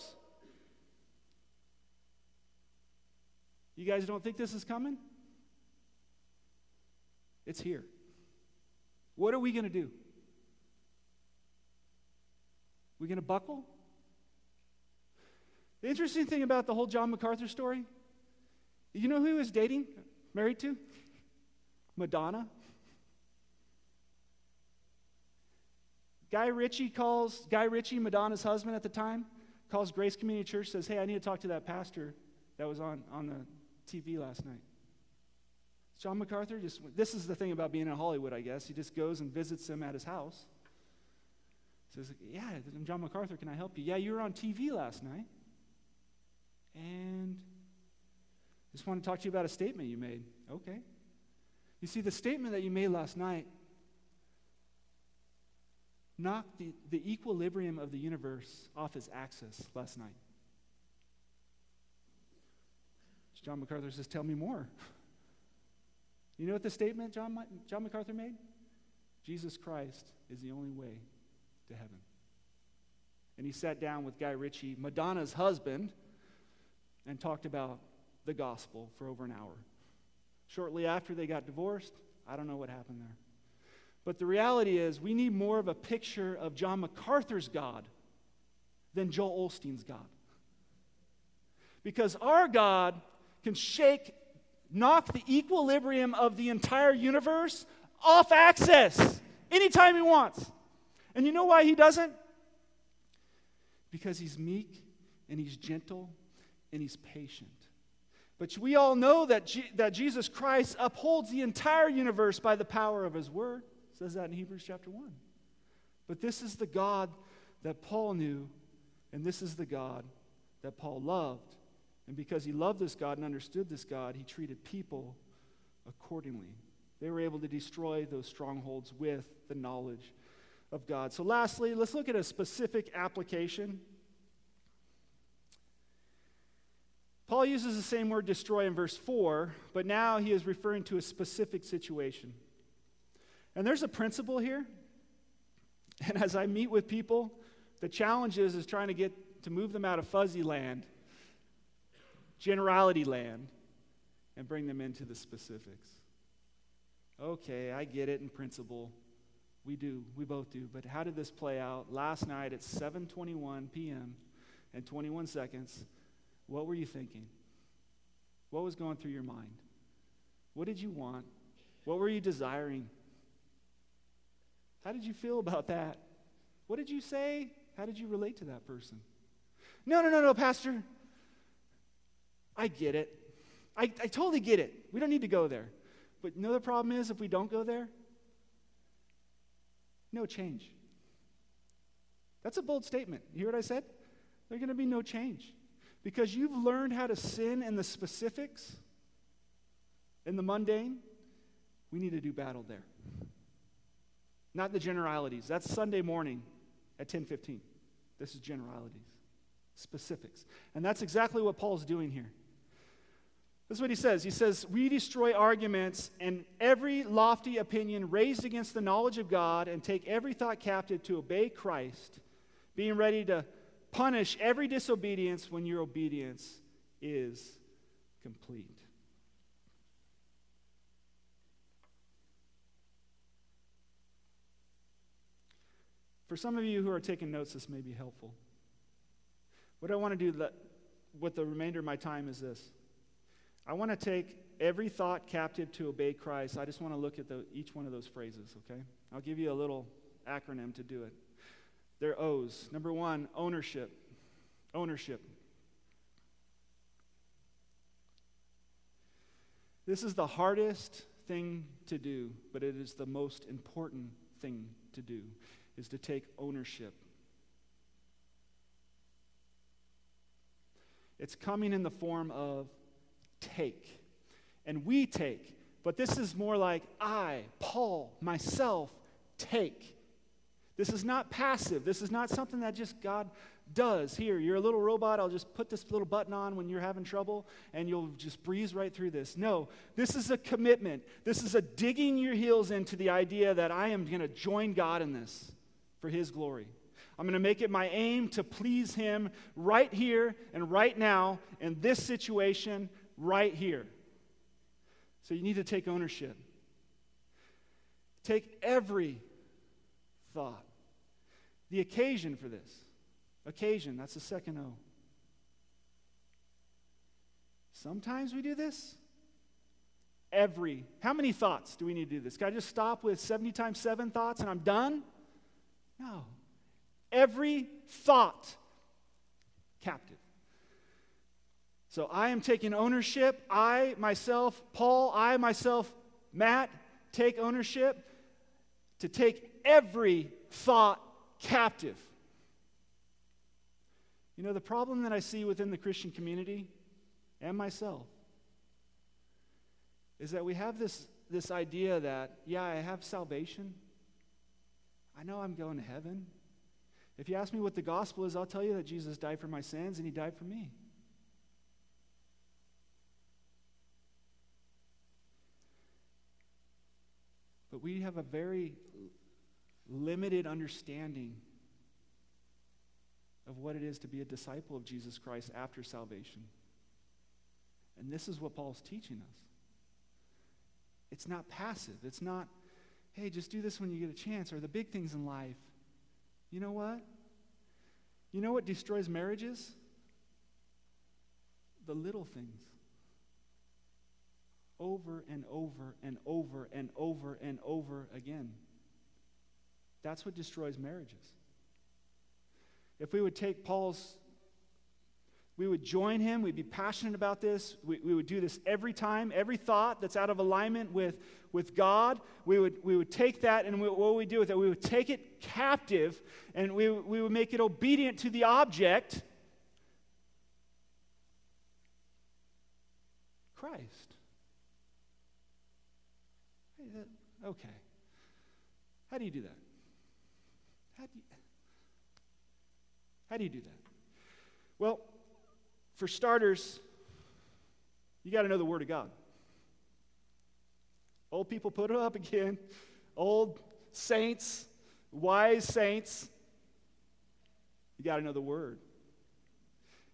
You guys don't think this is coming? It's here. What are we going to do? We going to buckle? The interesting thing about the whole John MacArthur story, you know who he was dating, married to? Madonna. Guy Ritchie calls, Guy Ritchie, Madonna's husband at the time, calls Grace Community Church, says, Hey, I need to talk to that pastor that was on, on the TV last night. John MacArthur just, this is the thing about being in Hollywood, I guess. He just goes and visits him at his house. Says, Yeah, I'm John MacArthur. Can I help you? Yeah, you were on TV last night. And just want to talk to you about a statement you made. Okay. You see, the statement that you made last night knocked the, the equilibrium of the universe off its axis last night. John MacArthur says, Tell me more. You know what the statement John, John MacArthur made? Jesus Christ is the only way to heaven. And he sat down with Guy Ritchie, Madonna's husband, and talked about the gospel for over an hour. Shortly after they got divorced, I don't know what happened there. But the reality is, we need more of a picture of John MacArthur's God than Joel Osteen's God. Because our God can shake, knock the equilibrium of the entire universe off axis anytime he wants. And you know why he doesn't? Because he's meek and he's gentle and he's patient. But we all know that, that Jesus Christ upholds the entire universe by the power of his word. It says that in Hebrews chapter 1. But this is the God that Paul knew, and this is the God that Paul loved. And because he loved this God and understood this God, he treated people accordingly. They were able to destroy those strongholds with the knowledge of God. So, lastly, let's look at a specific application. Paul uses the same word destroy in verse 4, but now he is referring to a specific situation. And there's a principle here. And as I meet with people, the challenge is, is trying to get to move them out of fuzzy land generality land and bring them into the specifics. Okay, I get it in principle. We do. We both do. But how did this play out? Last night at 7:21 p.m. and 21 seconds, what were you thinking? What was going through your mind? What did you want? What were you desiring? How did you feel about that? What did you say? How did you relate to that person? No, no, no, no, Pastor. I get it. I, I totally get it. We don't need to go there. But you know the problem is if we don't go there? No change. That's a bold statement. You hear what I said? There's going to be no change. Because you've learned how to sin in the specifics, in the mundane. We need to do battle there. Not the generalities. That's Sunday morning at 10:15. This is generalities, specifics. And that's exactly what Paul's doing here. This is what he says. He says, We destroy arguments and every lofty opinion raised against the knowledge of God and take every thought captive to obey Christ, being ready to punish every disobedience when your obedience is complete. For some of you who are taking notes, this may be helpful. What I want to do with the remainder of my time is this. I want to take every thought captive to obey Christ. I just want to look at the, each one of those phrases, okay? I'll give you a little acronym to do it. They're O's. Number one, ownership. Ownership. This is the hardest thing to do, but it is the most important thing to do, is to take ownership. It's coming in the form of take. And we take. But this is more like I, Paul, myself, take. This is not passive. This is not something that just God does. Here, you're a little robot. I'll just put this little button on when you're having trouble and you'll just breeze right through this. No, this is a commitment. This is a digging your heels into the idea that I am going to join God in this for His glory. I'm going to make it my aim to please Him right here and right now in this situation right here. So you need to take ownership. Take every thought. The occasion for this. Occasion, that's the second O. Sometimes we do this. Every. How many thoughts do we need to do this? Can I just stop with 70 times 7 thoughts and I'm done? No. Every thought captive. So I am taking ownership. I, myself, Paul, I, myself, Matt, take ownership to take every thought captive. You know, the problem that I see within the Christian community and myself is that we have this, this idea that, yeah, I have salvation. I know I'm going to heaven. If you ask me what the gospel is, I'll tell you that Jesus died for my sins and he died for me. But we have a very limited understanding of what it is to be a disciple of Jesus Christ after salvation. And this is what Paul's teaching us. It's not passive. It's not, hey, just do this when you get a chance, or the big things in life. You know what? You know what destroys marriages? The little things over and over and over and over and over again. That's what destroys marriages. If we would take Paul's, we would join him, we'd be passionate about this, we, we would do this every time, every thought that's out of alignment with, with God, we would, we would take that and we, what would we do with it? We would take it captive and we, we would make it obedient to the object Christ. Okay. How do you do that? How do you, how do, you do that? Well, for starters, you got to know the Word of God. Old people put it up again. Old saints, wise saints. You got to know the Word.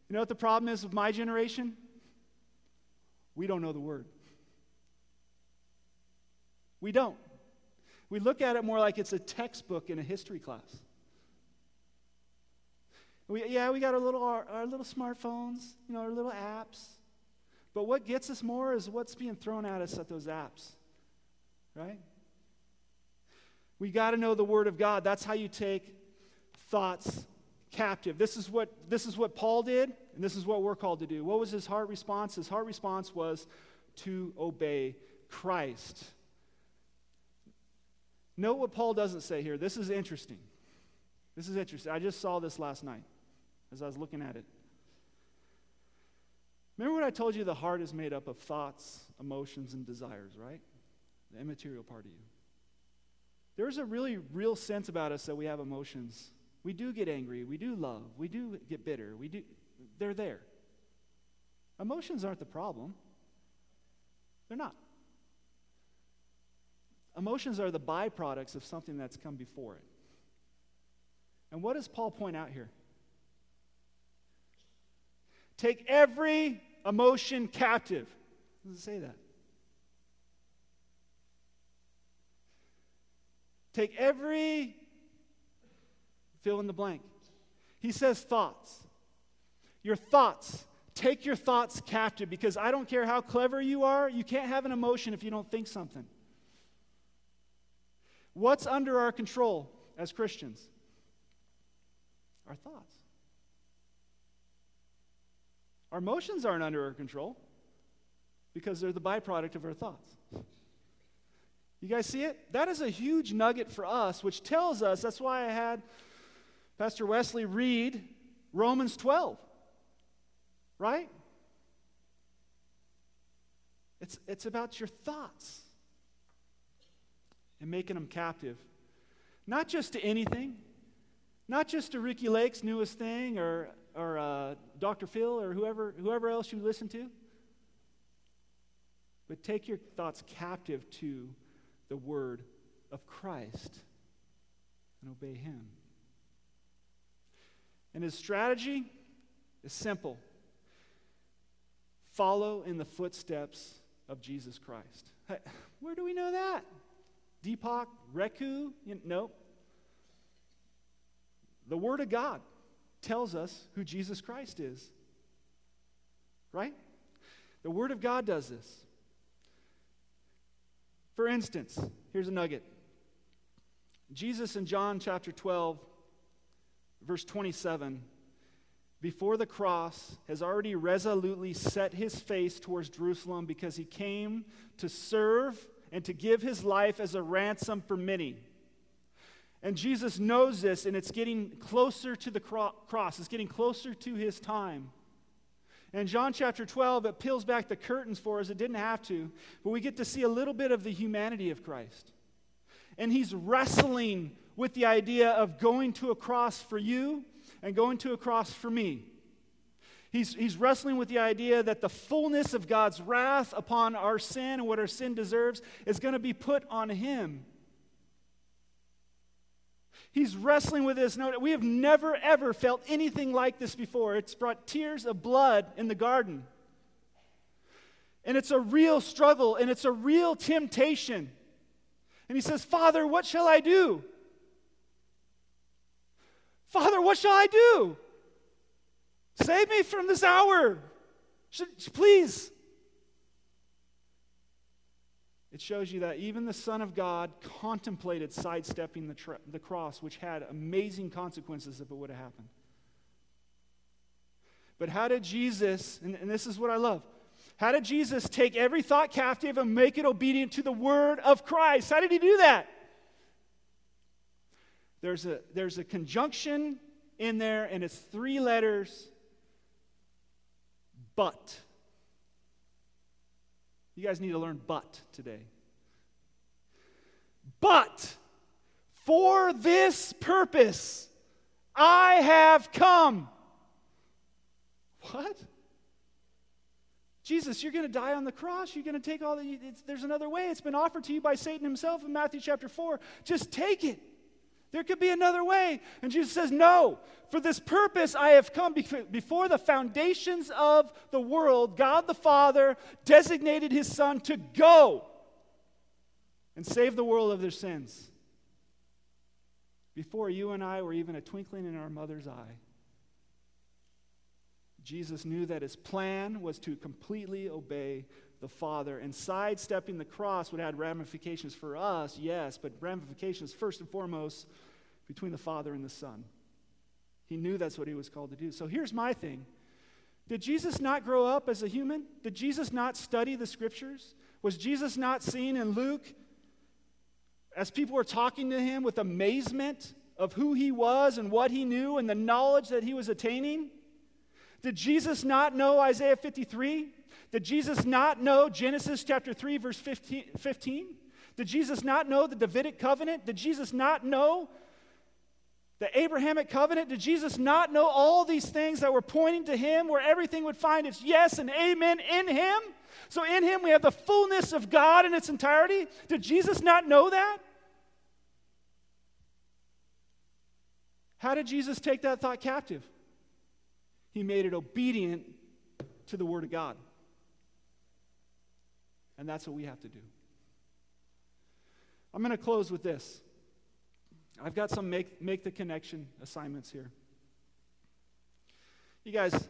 You know what the problem is with my generation? We don't know the Word. We don't. We look at it more like it's a textbook in a history class. We, yeah, we got our little, our, our little smartphones, you know, our little apps. But what gets us more is what's being thrown at us at those apps, right? We got to know the Word of God. That's how you take thoughts captive. This is what this is what Paul did, and this is what we're called to do. What was his heart response? His heart response was to obey Christ. Note what Paul doesn't say here. This is interesting. This is interesting. I just saw this last night as I was looking at it. Remember what I told you the heart is made up of thoughts, emotions, and desires, right? The immaterial part of you. There's a really real sense about us that we have emotions. We do get angry, we do love, we do get bitter, we do they're there. Emotions aren't the problem. They're not. Emotions are the byproducts of something that's come before it. And what does Paul point out here? Take every emotion captive. Does it say that? Take every fill in the blank. He says thoughts. Your thoughts. Take your thoughts captive because I don't care how clever you are, you can't have an emotion if you don't think something. What's under our control as Christians? Our thoughts. Our emotions aren't under our control because they're the byproduct of our thoughts. You guys see it? That is a huge nugget for us, which tells us that's why I had Pastor Wesley read Romans 12. Right? It's, it's about your thoughts and making them captive. Not just to anything, not just to Ricki Lake's newest thing or, or uh, Dr. Phil or whoever, whoever else you listen to, but take your thoughts captive to the word of Christ and obey Him. And his strategy is simple follow in the footsteps of Jesus Christ. Where do we know that? Deepak, Reku? You know. The Word of God tells us who Jesus Christ is. Right? The Word of God does this. For instance, here's a nugget Jesus in John chapter 12, verse 27, before the cross, has already resolutely set his face towards Jerusalem because he came to serve and to give his life as a ransom for many. And Jesus knows this, and it's getting closer to the cro- cross, it's getting closer to his time. And John chapter 12, it peels back the curtains for us. It didn't have to, but we get to see a little bit of the humanity of Christ. And he's wrestling with the idea of going to a cross for you and going to a cross for me. He's, he's wrestling with the idea that the fullness of God's wrath upon our sin and what our sin deserves is going to be put on him. He's wrestling with this note. We have never, ever felt anything like this before. It's brought tears of blood in the garden. And it's a real struggle and it's a real temptation. And he says, Father, what shall I do? Father, what shall I do? Save me from this hour. Please. It shows you that even the Son of God contemplated sidestepping the, tra- the cross, which had amazing consequences if it would have happened. But how did Jesus, and, and this is what I love, how did Jesus take every thought captive and make it obedient to the word of Christ? How did he do that? There's a, there's a conjunction in there, and it's three letters, but. You guys need to learn but today. But for this purpose I have come. What? Jesus, you're going to die on the cross. You're going to take all the. there's another way. It's been offered to you by Satan himself in Matthew chapter 4. Just take it. There could be another way. And Jesus says, No, for this purpose I have come. Before the foundations of the world, God the Father designated his Son to go. and save the world of their sins before you and I were even a twinkling in our mother's eye. Jesus knew that his plan was to completely obey the Father. And sidestepping the cross would have ramifications for us, yes, but ramifications first and foremost between the Father and the Son. He knew that's what he was called to do. So here's my thing Did Jesus not grow up as a human? Did Jesus not study the scriptures? Was Jesus not seen in Luke as people were talking to him with amazement of who he was and what he knew and the knowledge that he was attaining? Did Jesus not know Isaiah 53? Did Jesus not know Genesis chapter 3, verse 15? Did Jesus not know the Davidic covenant? Did Jesus not know the Abrahamic covenant? Did Jesus not know all these things that were pointing to him where everything would find its yes and amen in him? So in him we have the fullness of God in its entirety. Did Jesus not know that? How did Jesus take that thought captive? he made it obedient to the Word of God. And that's what we have to do. I'm going to close with this. I've got some make, make the connection assignments here. You guys,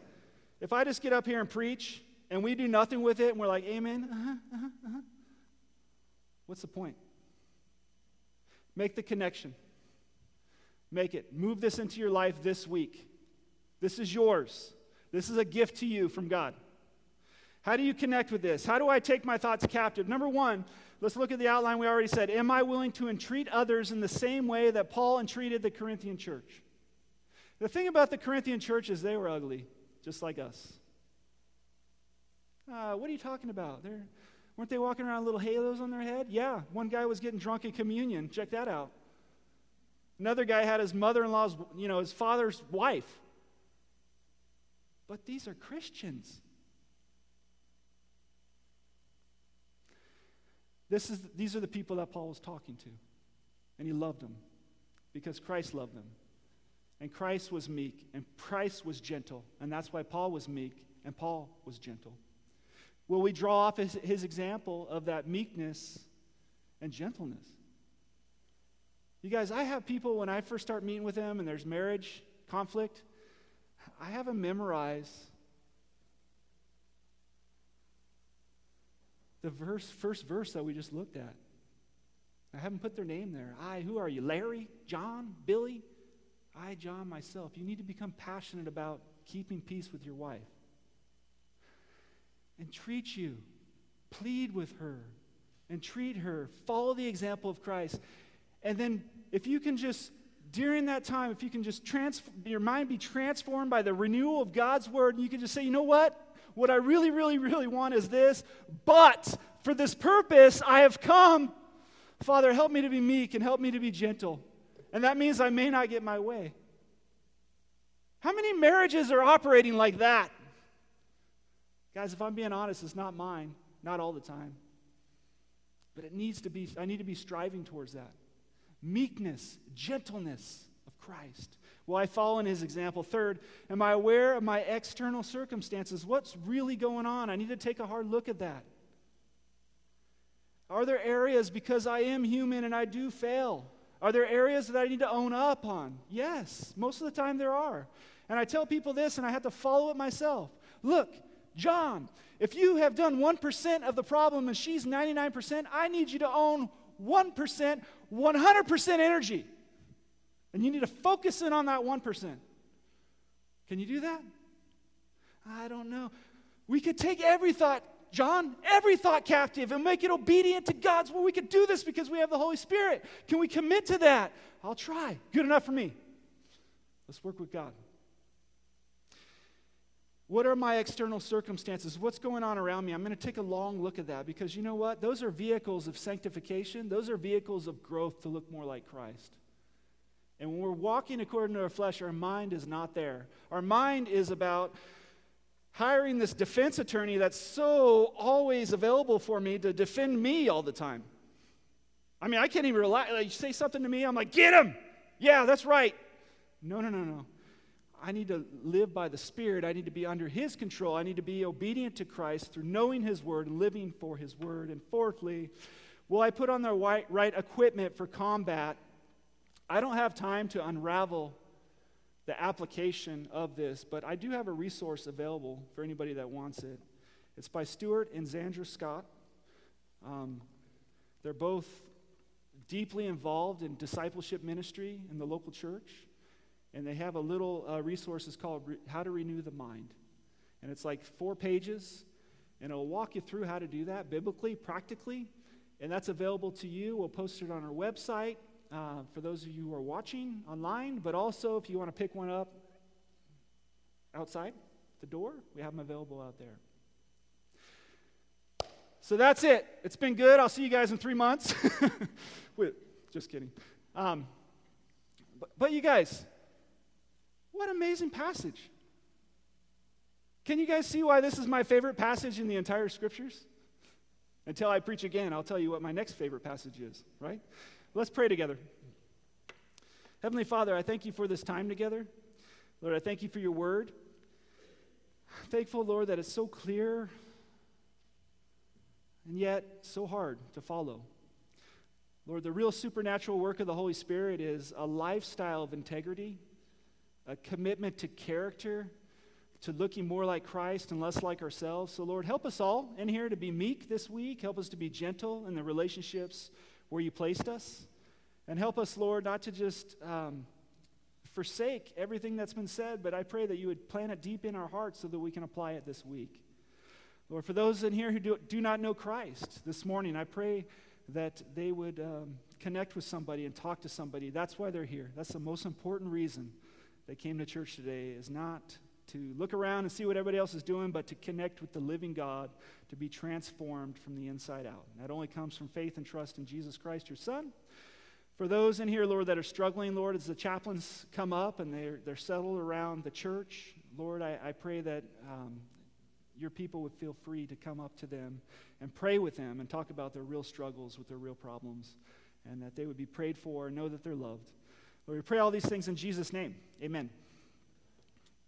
if I just get up here and preach and we do nothing with it and we're like, Amen, uh-huh, uh-huh, uh-huh, what's the point? Make the connection. Make it. Move this into your life this week. This is yours. This is a gift to you from God. How do you connect with this? How do I take my thoughts captive? Number one, let's look at the outline we already said. Am I willing to entreat others in the same way that Paul entreated the Corinthian church? The thing about the Corinthian church is they were ugly, just like us. Uh, what are you talking about? They're, weren't they walking around little halos on their head? Yeah, one guy was getting drunk in communion. Check that out. Another guy had his mother in law's, you know, his father's wife. But these are Christians. This is, these are the people that Paul was talking to. And he loved them because Christ loved them. And Christ was meek, and Christ was gentle. And that's why Paul was meek, and Paul was gentle. Will we draw off his, his example of that meekness and gentleness? You guys, I have people when I first start meeting with them and there's marriage conflict, I have them memorize the verse, first verse that we just looked at. I haven't put their name there. I, who are you? Larry? John? Billy? I, John, myself. You need to become passionate about keeping peace with your wife. Entreat you. Plead with her. Entreat her. Follow the example of Christ. And then, if you can just during that time, if you can just trans- your mind be transformed by the renewal of God's word, and you can just say, you know what? What I really, really, really want is this, but for this purpose I have come. Father, help me to be meek and help me to be gentle. And that means I may not get my way. How many marriages are operating like that? Guys, if I'm being honest, it's not mine, not all the time. But it needs to be, I need to be striving towards that meekness, gentleness of Christ. Will I follow in his example? Third, am I aware of my external circumstances? What's really going on? I need to take a hard look at that. Are there areas, because I am human and I do fail, are there areas that I need to own up on? Yes, most of the time there are. And I tell people this, and I have to follow it myself. Look, John, if you have done 1% of the problem and she's 99%, I need you to own 1%, 100% energy. And you need to focus in on that 1%. Can you do that? I don't know. We could take every thought, John, every thought captive and make it obedient to God's will. We could do this because we have the Holy Spirit. Can we commit to that? I'll try. Good enough for me. Let's work with God. What are my external circumstances? What's going on around me? I'm going to take a long look at that because you know what? Those are vehicles of sanctification, those are vehicles of growth to look more like Christ. And when we're walking according to our flesh, our mind is not there. Our mind is about hiring this defense attorney that's so always available for me to defend me all the time. I mean, I can't even rely. Like, you say something to me, I'm like, get him. Yeah, that's right. No, no, no, no. I need to live by the Spirit. I need to be under His control. I need to be obedient to Christ through knowing His Word and living for His Word. And fourthly, Will I put on the right, right equipment for combat? I don't have time to unravel the application of this, but I do have a resource available for anybody that wants it. It's by Stuart and Zandra Scott. Um, they're both deeply involved in discipleship ministry in the local church, and they have a little uh, resource called Re- How to Renew the Mind. And it's like four pages, and it'll walk you through how to do that biblically, practically. And that's available to you. We'll post it on our website uh, for those of you who are watching online, but also if you want to pick one up outside the door, we have them available out there. So that's it. It's been good. I'll see you guys in three months. Wait, just kidding. Um, but, but you guys, what amazing passage. Can you guys see why this is my favorite passage in the entire scriptures? Until I preach again, I'll tell you what my next favorite passage is, right? Let's pray together. Heavenly Father, I thank you for this time together. Lord, I thank you for your word. Thankful, Lord, that it's so clear and yet so hard to follow. Lord, the real supernatural work of the Holy Spirit is a lifestyle of integrity, a commitment to character, to looking more like Christ and less like ourselves. So, Lord, help us all in here to be meek this week. Help us to be gentle in the relationships where you placed us. And help us, Lord, not to just um, forsake everything that's been said, but I pray that you would plant it deep in our hearts so that we can apply it this week. Lord, for those in here who do, do not know Christ this morning, I pray that they would um, connect with somebody and talk to somebody. That's why they're here. That's the most important reason they came to church today, is not to look around and see what everybody else is doing, but to connect with the living God, to be transformed from the inside out. And that only comes from faith and trust in Jesus Christ, your Son. For those in here, Lord, that are struggling, Lord, as the chaplains come up and they're, they're settled around the church, Lord, I, I pray that um, your people would feel free to come up to them and pray with them and talk about their real struggles with their real problems, and that they would be prayed for and know that they're loved. Lord, we pray all these things in Jesus' name. Amen.